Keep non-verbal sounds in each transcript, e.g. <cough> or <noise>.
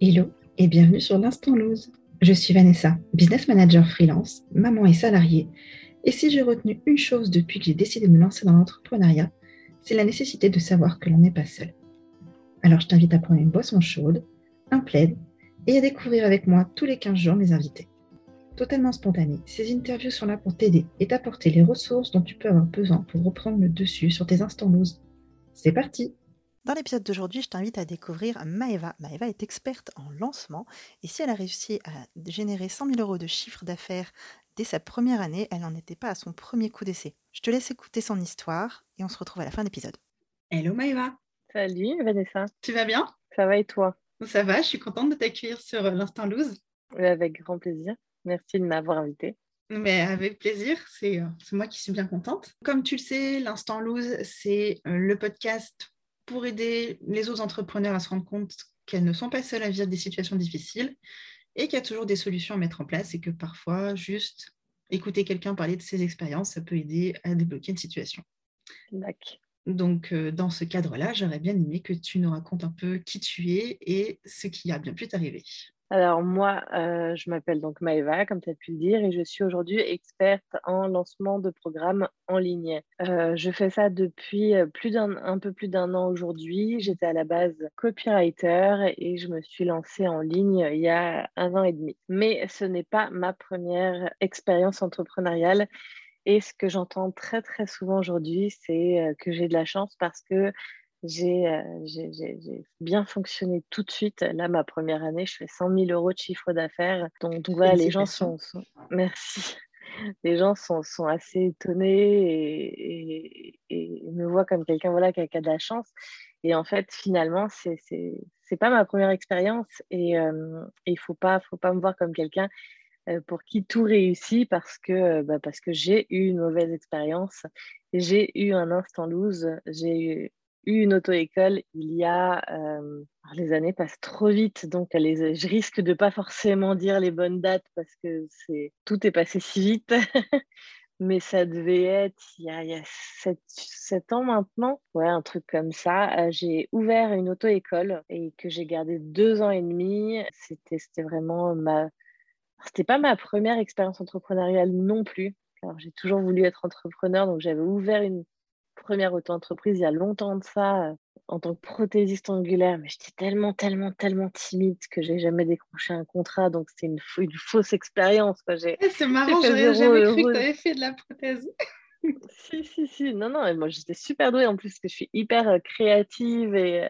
Hello et bienvenue sur l'Instant Lose. Je suis Vanessa, business manager freelance, maman et salariée. Et si j'ai retenu une chose depuis que j'ai décidé de me lancer dans l'entrepreneuriat, c'est la nécessité de savoir que l'on n'est pas seul. Alors je t'invite à prendre une boisson chaude, un plaid et à découvrir avec moi tous les 15 jours mes invités. Totalement spontané, ces interviews sont là pour t'aider et t'apporter les ressources dont tu peux avoir besoin pour reprendre le dessus sur tes instants lose. C'est parti dans l'épisode d'aujourd'hui, je t'invite à découvrir Maeva. Maeva est experte en lancement et si elle a réussi à générer 100 000 euros de chiffre d'affaires dès sa première année, elle n'en était pas à son premier coup d'essai. Je te laisse écouter son histoire et on se retrouve à la fin de l'épisode. Hello Maeva Salut Vanessa Tu vas bien? Ça va et toi? Ça va, je suis contente de t'accueillir sur euh, l'Instant Loose. Avec grand plaisir. Merci de m'avoir invité. Mais avec plaisir, euh, c'est moi qui suis bien contente. Comme tu le sais, l'Instant Loose, c'est euh, le podcast pour aider les autres entrepreneurs à se rendre compte qu'elles ne sont pas seules à vivre des situations difficiles et qu'il y a toujours des solutions à mettre en place et que parfois, juste écouter quelqu'un parler de ses expériences, ça peut aider à débloquer une situation. Donc, euh, dans ce cadre-là, j'aurais bien aimé que tu nous racontes un peu qui tu es et ce qui a bien pu t'arriver. Alors moi, euh, je m'appelle donc Maëva, comme tu as pu le dire, et je suis aujourd'hui experte en lancement de programmes en ligne. Euh, je fais ça depuis euh, plus d'un, un peu plus d'un an aujourd'hui. J'étais à la base copywriter et je me suis lancée en ligne il y a un an et demi. Mais ce n'est pas ma première expérience entrepreneuriale. Et ce que j'entends très très souvent aujourd'hui, c'est que j'ai de la chance parce que euh, j'ai bien fonctionné tout de suite. Là, ma première année, je fais 100 000 euros de chiffre d'affaires. Donc, voilà, les gens sont, <laughs> Merci. Les gens sont, sont assez étonnés et, et, me voient comme quelqu'un voilà, qui a, de la chance. Et en fait, finalement, c'est n'est pas ma première expérience et euh, il ne faut pas, faut pas me voir comme quelqu'un euh, pour qui tout réussit parce que, bah, parce que j'ai eu une mauvaise expérience, j'ai eu un instant lose, j'ai eu une auto-école il y a. Euh, les années passent trop vite, donc je risque de pas forcément dire les bonnes dates parce que c'est tout est passé si vite. <laughs> Mais ça devait être il y a, il y a 7, ans maintenant. Ouais, un truc comme ça. Euh, j'ai ouvert une auto-école et que j'ai gardé deux ans et demi. C'était, c'était vraiment ma. C'était pas ma première expérience entrepreneuriale non plus. Alors, j'ai toujours voulu être entrepreneur, donc j'avais ouvert une, première auto-entreprise il y a longtemps de ça, euh, en tant que prothésiste angulaire, mais j'étais tellement, tellement, tellement timide que j'ai jamais décroché un contrat, donc c'était une, une, fausse expérience. C'est marrant, j'aurais jamais cru que tu avais fait de la prothèse si, si, si. Non, non, moi j'étais super douée en plus, parce que je suis hyper euh, créative et, euh,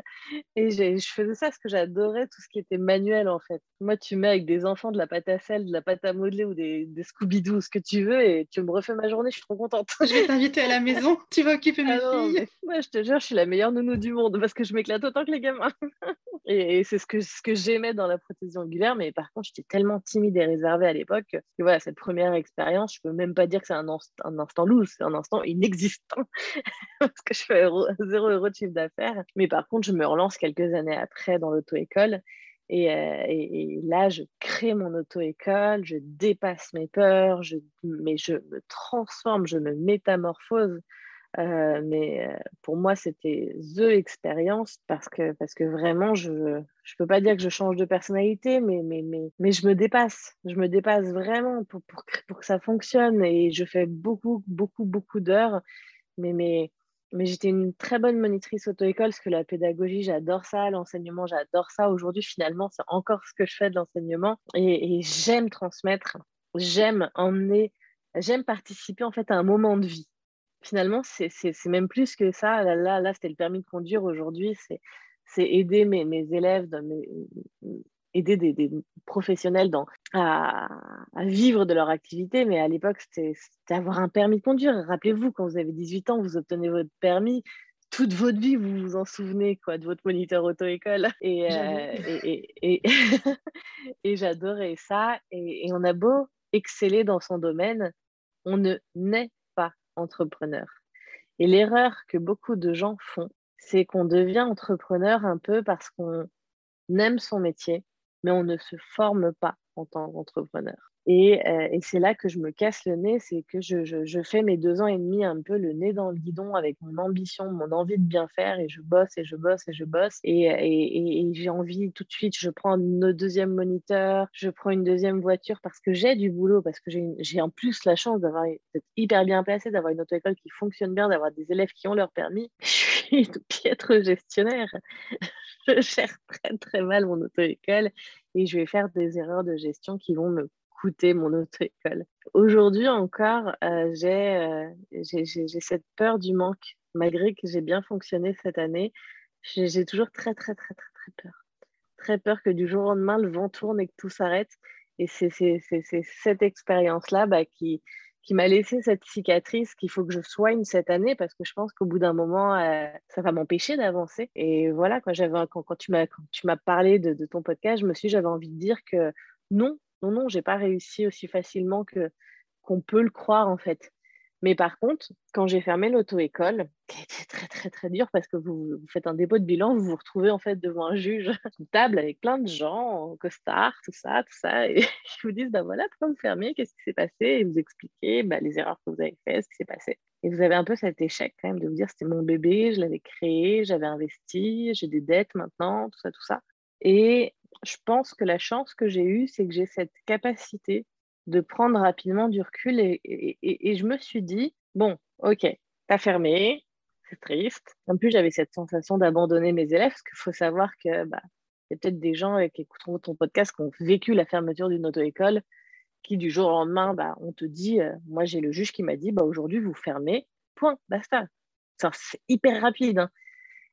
et je faisais ça parce que j'adorais tout ce qui était manuel en fait. Moi, tu mets avec des enfants de la pâte à sel, de la pâte à modeler ou des, des Scooby-Doo, ce que tu veux, et tu me refais ma journée, je suis trop contente. Je vais t'inviter à la <laughs> maison, tu vas occuper mes ah filles. Moi, je te jure, je suis la meilleure nounou du monde parce que je m'éclate autant que les gamins. <laughs> et, c'est ce que, ce que j'aimais dans la prothésie angulaire, mais par contre, j'étais tellement timide et réservée à l'époque que voilà, cette première expérience, je peux même pas dire que c'est un, un instant loose, c'est un instant inexistant <laughs> parce que je fais zéro euro de chiffre d'affaires. Mais par contre, je me relance quelques années après dans l'auto-école. Et, euh, et, là, je crée mon auto-école, je dépasse mes peurs, je, mais je me transforme, je me métamorphose. Euh, mais euh, pour moi, c'était the expérience parce que, parce que vraiment, je ne peux pas dire que je change de personnalité, mais, mais, mais, mais je me dépasse. Je me dépasse vraiment pour, pour, pour que ça fonctionne et je fais beaucoup, beaucoup, beaucoup d'heures. Mais, mais, mais j'étais une très bonne monitrice auto-école parce que la pédagogie, j'adore ça, l'enseignement, j'adore ça. Aujourd'hui, finalement, c'est encore ce que je fais de l'enseignement et, et j'aime transmettre, j'aime emmener, j'aime participer en fait à un moment de vie finalement, c'est même plus que ça. Là, là, là c'était le permis de conduire aujourd'hui. C'est aider mes, mes élèves, aider des, des, professionnels dans, à, à, vivre de leur activité. Mais à l'époque, c'était avoir un permis de conduire. Rappelez-vous, quand vous avez 18 ans, vous obtenez votre permis. Toute votre vie, vous vous en souvenez quoi, de votre moniteur auto-école. <laughs> Et, euh, et, et, et <laughs> j'adorais ça. Et, on a beau exceller dans son domaine, on ne naît entrepreneur. Et l'erreur que beaucoup de gens font, c'est qu'on devient entrepreneur un peu parce qu'on aime son métier, mais on ne se forme pas en tant qu'entrepreneur. Et, euh, et c'est là que je me casse le nez, c'est que je, fais mes deux ans et demi un peu le nez dans le guidon avec mon ambition, mon envie de bien faire, et je bosse et je bosse et je bosse. Et, j'ai envie tout de suite, je prends un deuxième moniteur, je prends une deuxième voiture parce que j'ai du boulot, parce que j'ai en plus la chance d'avoir d'être hyper bien placée, d'avoir une auto-école qui fonctionne bien, d'avoir des élèves qui ont leur permis. <laughs> Je suis une piètre gestionnaire. je gère très très mal mon auto-école et je vais faire des erreurs de gestion qui vont me coûter mon auto-école. Aujourd'hui encore, euh, euh, j'ai cette peur du manque, malgré que j'ai bien fonctionné cette année. J'ai toujours très très très très très peur. Très peur que du jour au lendemain, le vent tourne et que tout s'arrête. Et c'est cette expérience-là bah, qui, qui m'a laissé cette cicatrice qu'il faut que je soigne cette année parce que je pense qu'au bout d'un moment, euh, ça va m'empêcher d'avancer. Et voilà, quand, quand, quand tu m'as parlé de, de, ton podcast, je me suis j'avais envie de dire que non, non, non, j'ai pas réussi aussi facilement que qu'on peut le croire en fait. Mais par contre, quand j'ai fermé l'auto-école, qui été très très très dur parce que vous, faites un dépôt de bilan, vous vous retrouvez en fait devant un juge, <laughs> une table avec plein de gens, en tout ça, tout ça, et <laughs> ils vous disent, bah voilà, pourquoi vous fermez, qu'est-ce qui s'est passé, et vous expliquez bah, les erreurs que vous avez faites, ce qui s'est passé. Et vous avez un peu cet échec quand même de vous dire, c'était mon bébé, je l'avais créé, j'avais investi, j'ai des dettes maintenant, tout ça, tout ça. Et je pense que la chance que j'ai eue, c'est que j'ai cette capacité de prendre rapidement du recul et, je me suis dit, bon, ok, t'as fermé, c'est triste. En plus, j'avais cette sensation d'abandonner mes élèves, parce qu'il faut savoir que bah, y a peut-être des gens euh, qui écouteront ton podcast qui ont vécu la fermeture d'une auto-école, qui du jour au lendemain, bah, on te dit, euh, moi j'ai le juge qui m'a dit, bah, aujourd'hui vous fermez, point, basta. C'est hyper rapide. Hein.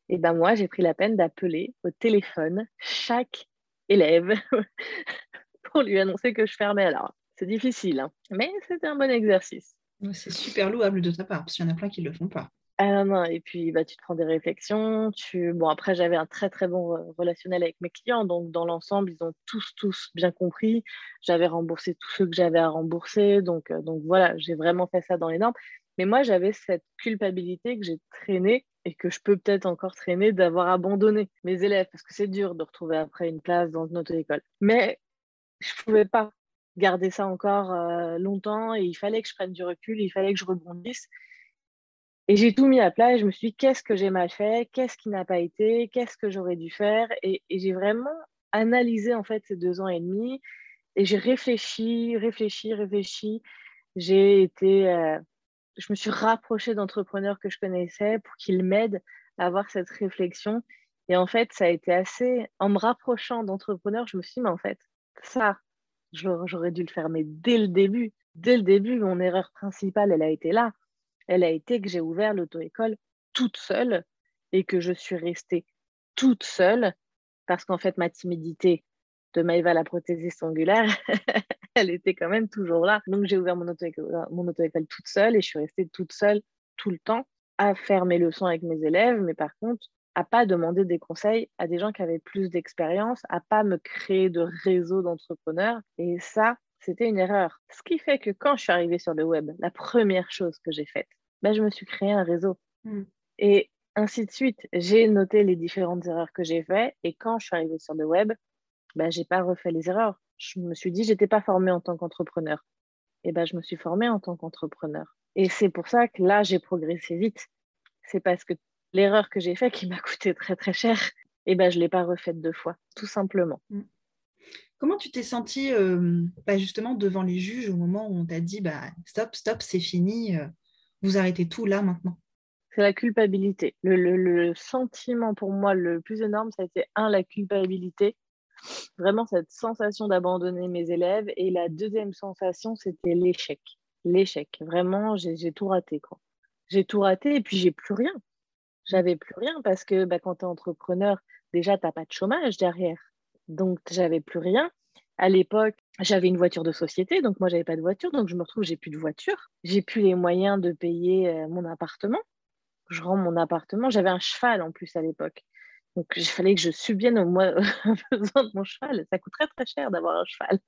Et ben moi, j'ai pris la peine d'appeler au téléphone chaque élève <laughs> pour lui annoncer que je fermais. Alors, c'est difficile, hein. mais c'était un bon exercice. C'est super louable de ta part, parce qu'il y en a plein qui ne le font pas. Ah et puis bah, tu te prends des réflexions. Bon, après, j'avais un très très bon relationnel avec mes clients, donc dans l'ensemble, ils ont tous, tous bien compris. J'avais remboursé tous ceux que j'avais à rembourser, donc, voilà, j'ai vraiment fait ça dans les normes. Mais moi, j'avais cette culpabilité que j'ai traînée et que je peux peut-être encore traîner d'avoir abandonné mes élèves, parce que c'est dur de retrouver après une place dans une auto-école. Mais je ne pouvais pas garder ça encore longtemps et il fallait que je prenne du recul, il fallait que je rebondisse. Et j'ai tout mis à plat et je me suis dit, qu'est-ce que j'ai mal fait? Qu'est-ce qui n'a pas été? Qu'est-ce que j'aurais dû faire? Et, j'ai vraiment analysé en fait ces deux ans et demi et j'ai réfléchi, réfléchi, réfléchi. J'ai été, euh, je me suis rapprochée d'entrepreneurs que je connaissais pour qu'ils m'aident à avoir cette réflexion. Et en fait, ça a été assez, en me rapprochant d'entrepreneurs, je me suis dit, mais en fait, ça, j'aurais dû le faire, mais dès le début, dès le début, mon erreur principale, elle a été là. Elle a été que j'ai ouvert l'auto-école toute seule et que je suis restée toute seule parce qu'en fait, ma timidité de Maëva la prothésiste angulaire, <laughs> elle était quand même toujours là. Donc, j'ai ouvert mon auto-école toute seule et je suis restée toute seule tout le temps à faire mes leçons avec mes élèves, mais par contre, à pas demander des conseils à des gens qui avaient plus d'expérience, à pas me créer de réseau d'entrepreneurs. Et ça, c'était une erreur. Ce qui fait que quand je suis arrivée sur le web, la première chose que j'ai faite, ben, je me suis créé un réseau. Hmm. Et ainsi de suite. J'ai noté les différentes erreurs que j'ai faites. Et quand je suis arrivée sur le web, ben, je n'ai pas refait les erreurs. Je me suis dit, je n'étais pas formée en tant qu'entrepreneur. Et ben, je me suis formée en tant qu'entrepreneur. Et c'est pour ça que là, j'ai progressé vite. C'est parce que l'erreur que j'ai faite qui m'a <laughs> coûté très très cher, et ben, je ne l'ai pas refaite deux fois, tout simplement. Hmm. Comment tu t'es sentie euh, bah, justement devant les juges au moment où on t'a dit bah, stop, stop, c'est fini, euh, vous arrêtez tout là maintenant? C'est la culpabilité. Le, sentiment pour moi le plus énorme, ça a été un, la culpabilité, vraiment cette sensation d'abandonner mes élèves. Et la deuxième sensation, c'était l'échec. L'échec. Vraiment, j'ai tout raté. J'ai tout raté et puis j'ai plus rien. J'avais plus rien parce que bah, quand tu es entrepreneur, déjà, tu n'as pas de chômage derrière donc j'avais plus rien. À l'époque, j'avais une voiture de société, donc moi j'avais pas de voiture, donc je me retrouve j'ai plus de voiture, j'ai plus les moyens de payer euh, mon appartement. Je rends mon appartement, j'avais un cheval en plus à l'époque. Donc il fallait que je subvienne au moins <laughs> besoin de mon cheval. Ça coûte très cher d'avoir un cheval.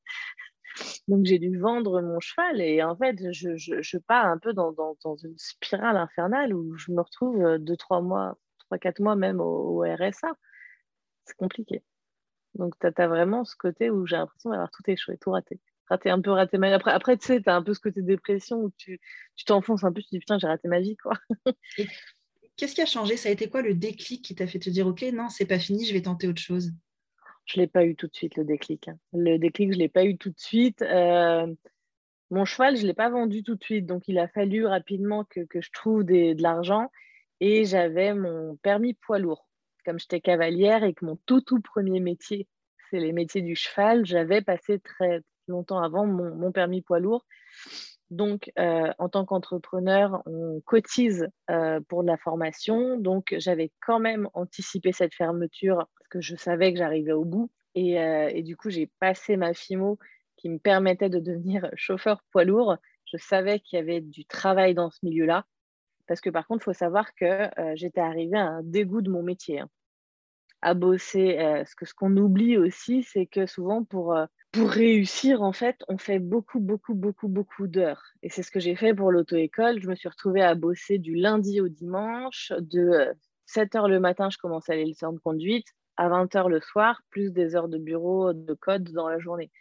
Donc j'ai dû vendre mon cheval et en fait je, je, pars un peu dans, dans, une spirale infernale où je me retrouve euh, deux, trois mois, trois, quatre mois même au RSA. C'est compliqué. Donc, tu as, vraiment ce côté où j'ai l'impression d'avoir tout échoué, tout raté. raté un peu raté ma vie. Après, après tu sais, tu as un peu ce côté dépression où tu t'enfonces un peu, tu te dis putain, j'ai raté ma vie. quoi. Qu'est-ce qui a changé? Ça a été quoi le déclic qui t'a fait te dire ok, non, c'est pas fini, je vais tenter autre chose? Je ne l'ai pas eu tout de suite, le déclic. Hein. Le déclic, je ne l'ai pas eu tout de suite. Euh, mon cheval, je ne l'ai pas vendu tout de suite. Donc, il a fallu rapidement que, je trouve de l'argent. Et j'avais mon permis poids lourd. Comme j'étais cavalière et que mon tout, tout premier métier, c'est les métiers du cheval, j'avais passé très longtemps avant mon, permis poids lourd. Donc, euh, en tant qu'entrepreneur, on cotise euh, pour de la formation. Donc, j'avais quand même anticipé cette fermeture parce que je savais que j'arrivais au bout. Et, euh, et, du coup, j'ai passé ma FIMO qui me permettait de devenir <laughs> chauffeur poids lourd. Je savais qu'il y avait du travail dans ce milieu-là. Parce que par contre, il faut savoir que j'étais arrivée à un dégoût de mon métier. Hein à bosser. Euh, ce que ce qu'on oublie aussi, c'est que souvent pour euh, pour réussir, en fait, on fait beaucoup, beaucoup, beaucoup, beaucoup d'heures. Et c'est ce que j'ai fait pour l'auto-école. Je me suis retrouvée à bosser du lundi au dimanche. De 7 euh, heures le matin, je commençais à aller le centre de conduite, à 20 heures le soir, plus des heures de bureau, de code dans la journée.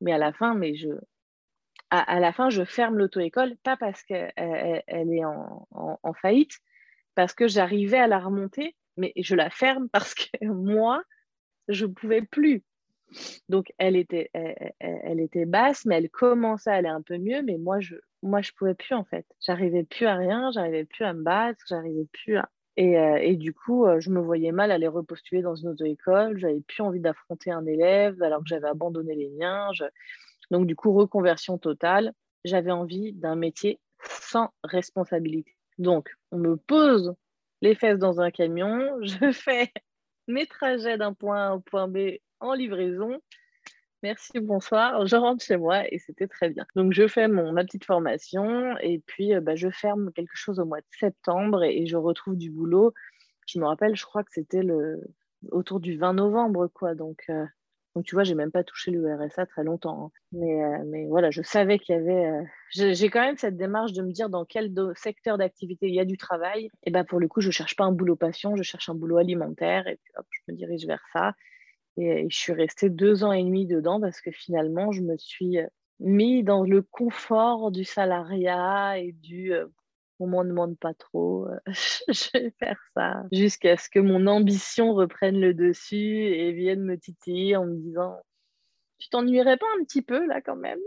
Mais à la fin, mais je, à, la fin, je ferme l'auto-école, pas parce qu'elle elle est en, faillite, parce que j'arrivais à la remonter mais je la ferme <laughs> parce que moi, je ne pouvais plus. Donc, elle était, basse, mais elle commençait à aller un peu mieux, mais moi, je moi, je pouvais plus, en fait. J'arrivais plus à rien, j'arrivais plus à me battre, j'arrivais plus à... Et, euh, du coup, euh, je me voyais mal aller repostuler dans une auto-école, j'avais plus envie d'affronter un élève alors que j'avais abandonné les miens. Donc, du coup, reconversion totale. J'avais envie d'un métier sans responsabilité. Donc, on me pose les fesses dans un camion, <laughs> je fais mes trajets d'un point A au point B en livraison. Merci, bonsoir. Je rentre chez moi et c'était très bien. Donc, je fais mon, ma petite formation et puis euh, bah, je ferme quelque chose au mois de septembre et, je retrouve du boulot. Je me rappelle, je crois que c'était le autour du 20 novembre, quoi. Donc, euh, donc, tu vois, j'ai même pas touché le RSA très longtemps. Hein. Mais, euh, mais voilà, je savais qu'il y avait. Euh, j'ai quand même cette démarche de me dire dans quel secteur d'activité il y a du travail. Et ben pour le coup, je cherche pas un boulot passion, je cherche un boulot alimentaire. Et puis hop, je me dirige vers ça. Et, je suis restée deux ans et demi dedans parce que finalement, je me suis euh, mis dans le confort du salariat et du on m'en demande pas trop, euh, <laughs> je vais faire ça jusqu'à ce que mon ambition reprenne le dessus et vienne me titiller en me disant tu t'ennuierais pas un petit peu là quand même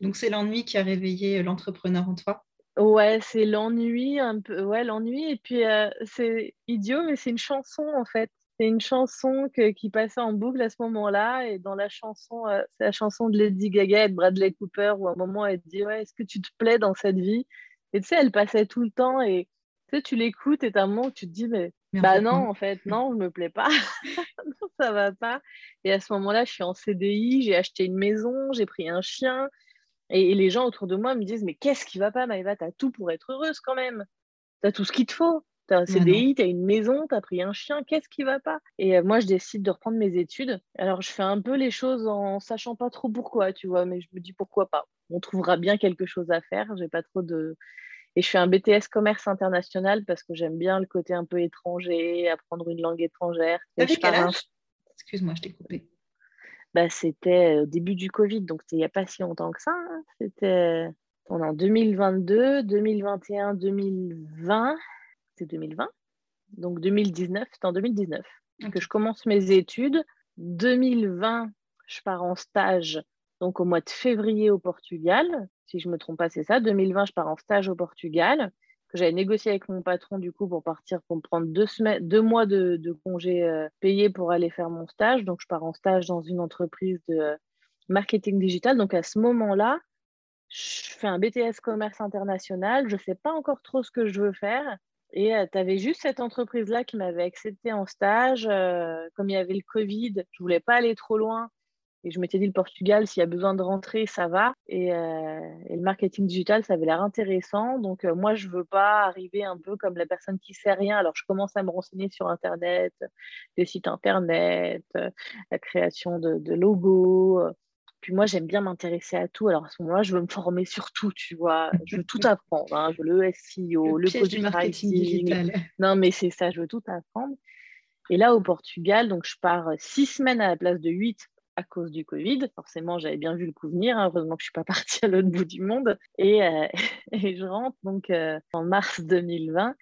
Donc c'est l'ennui qui a réveillé l'entrepreneur en toi? Ouais, c'est l'ennui un peu, ouais l'ennui et puis euh, c'est idiot mais c'est une chanson en fait. C'est une chanson qui passait en boucle à ce moment-là et dans la chanson, euh, c'est la chanson de Lady Gaga et de Bradley Cooper où à un moment elle dit ouais est-ce que tu te plais dans cette vie? Et tu sais, elle passait tout le temps et tu sais, tu l'écoutes et t'as un moment où tu te dis, mais, bah non, en fait, non, je me plais pas. <laughs> non, ça va pas. Et à ce moment-là, je suis en CDI, j'ai acheté une maison, j'ai pris un chien. Et, les gens autour de moi me disent, mais qu'est-ce qui va pas, Maëva? T'as tout pour être heureuse quand même. T'as tout ce qu'il te faut. T'as un CDI, t'as une maison, t'as pris un chien, qu'est-ce qui va pas? Et euh, moi, je décide de reprendre mes études. Alors, je fais un peu les choses en sachant pas trop pourquoi, tu vois, mais je me dis pourquoi pas. On trouvera bien quelque chose à faire. J'ai pas trop de. Et je fais un BTS commerce international parce que j'aime bien le côté un peu étranger, apprendre une langue étrangère. Avec quel âge? Excuse-moi, je t'ai coupé. Bah, c'était au début du Covid, donc il n'y a pas si longtemps que ça. Hein. C'était en 2022, 2021, 2020 c'est 2020. Donc 2019, c'est en 2019 que je commence mes études. 2020, je pars en stage donc au mois de février au Portugal. Si je ne me trompe pas, c'est ça. 2020, je pars en stage au Portugal que j'avais négocié avec mon patron du coup pour partir pour me prendre deux, semaines, deux mois de, de congés euh, payés pour aller faire mon stage. Donc je pars en stage dans une entreprise de euh, marketing digital. Donc à ce moment-là, je fais un BTS commerce international. Je ne sais pas encore trop ce que je veux faire. Et euh, tu avais juste cette entreprise-là qui m'avait accepté en stage. Euh, comme il y avait le Covid, je voulais pas aller trop loin. Et je m'étais dit, le Portugal, s'il y a besoin de rentrer, ça va. Et, euh, le marketing digital, ça avait l'air intéressant. Donc, moi, je ne veux pas arriver un peu comme la personne qui ne sait rien. Alors, je commence à me renseigner sur Internet, des sites Internet, la création de, de logos, puis moi, j'aime bien m'intéresser à tout. Alors à ce moment-là, je veux me former sur tout, tu vois. Je veux tout apprendre. Hein. Je veux le SEO, le, le du marketing digital. Non, mais c'est ça, je veux tout apprendre. Et là, au Portugal, donc je pars six semaines à la place de huit à cause du Covid. Forcément, j'avais bien vu le coup venir. Hein. Heureusement que je suis pas <laughs> partie à l'autre bout du monde. Et, euh, <laughs> je rentre donc euh, en mars 2020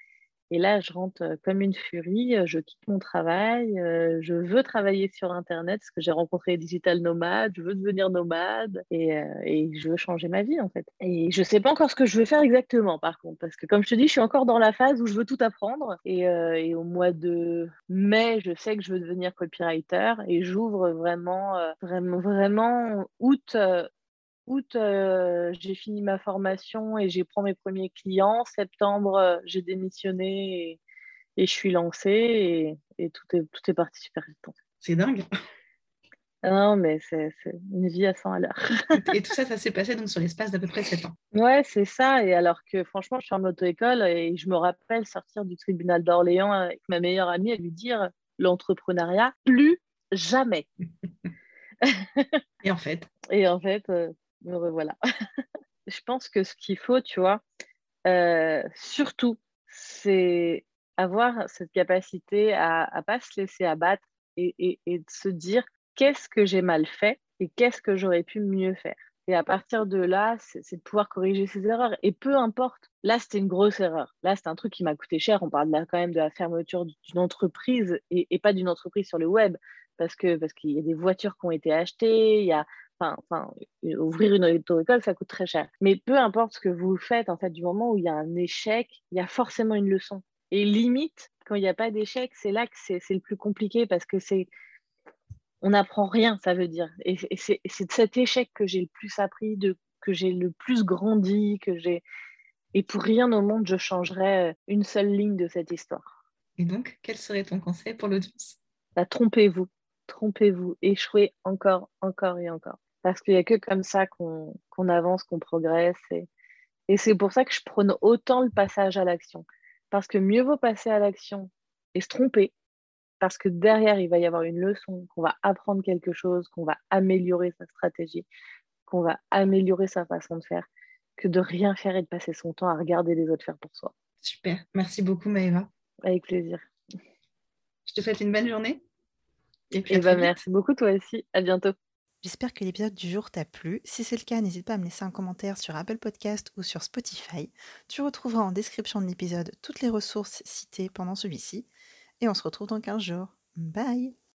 et là, je rentre euh, comme une furie, euh, je quitte mon travail, euh, je veux travailler sur Internet parce que j'ai rencontré digital nomades, je veux devenir nomade et, et, je veux changer ma vie en fait. Et je ne sais pas encore ce que je veux faire exactement par contre, parce que comme je te dis, je suis encore dans la phase où je veux tout apprendre. Et, et au mois de mai, je sais que je veux devenir copywriter et j'ouvre vraiment, vraiment, vraiment août août, euh, j'ai fini ma formation et j'ai pris mes premiers clients. Septembre, euh, j'ai démissionné et, je suis lancée et, tout, est, tout est parti super vite. C'est dingue. Ah non, mais c'est une vie à 100 à l'heure. et tout ça, ça s'est passé donc sur l'espace d'à peu près 7 ans. Ouais, c'est ça. Et alors que franchement, je suis en auto-école et je me rappelle sortir du tribunal d'Orléans avec ma meilleure amie et lui dire l'entrepreneuriat, plus jamais. <laughs> et en fait? Et en fait, euh, me revoilà. <laughs> je pense que ce qu'il faut, tu vois, euh, surtout, c'est avoir cette capacité à ne pas se laisser abattre et, de se dire qu'est-ce que j'ai mal fait et qu'est-ce que j'aurais pu mieux faire. Et à partir de là, c'est de pouvoir corriger ses erreurs. Et peu importe, là, c'était une grosse erreur. Là, c'est un truc qui m'a coûté cher. On parle là quand même de la fermeture d'une entreprise et, pas d'une entreprise sur le web parce que parce qu'il y a des voitures qui ont été achetées, il y a Enfin, ouvrir une auto-école, ça coûte très cher. Mais peu importe ce que vous faites, en fait, du moment où il y a un échec, il y a forcément une leçon. Et limite, quand il n'y a pas d'échec, c'est là que c'est le plus compliqué parce que c'est. On n'apprend rien, ça veut dire. Et, c'est de cet échec que j'ai le plus appris, de, que j'ai le plus grandi, que j'ai. Et pour rien au monde, je changerais une seule ligne de cette histoire. Et donc, quel serait ton conseil pour l'audience? Bah, Trompez-vous, trompez-vous, échouez encore, encore et encore parce qu'il n'y a que comme ça qu'on avance, qu'on progresse. Et, et c'est pour ça que je prône autant le passage à l'action. Parce que mieux vaut passer à l'action et se tromper, parce que derrière, il va y avoir une leçon, qu'on va apprendre quelque chose, qu'on va améliorer sa stratégie, qu'on va améliorer sa façon de faire, que de rien faire et de passer son temps à regarder les autres faire pour soi. Super. Merci beaucoup, Maëva. Avec plaisir. Je te souhaite une bonne journée. Et, puis et bah, merci beaucoup, toi aussi. À bientôt. J'espère que l'épisode du jour t'a plu. Si c'est le cas, n'hésite pas à me laisser un commentaire sur Apple Podcast ou sur Spotify. Tu retrouveras en description de l'épisode toutes les ressources citées pendant celui-ci. Et on se retrouve dans 15 jours. Bye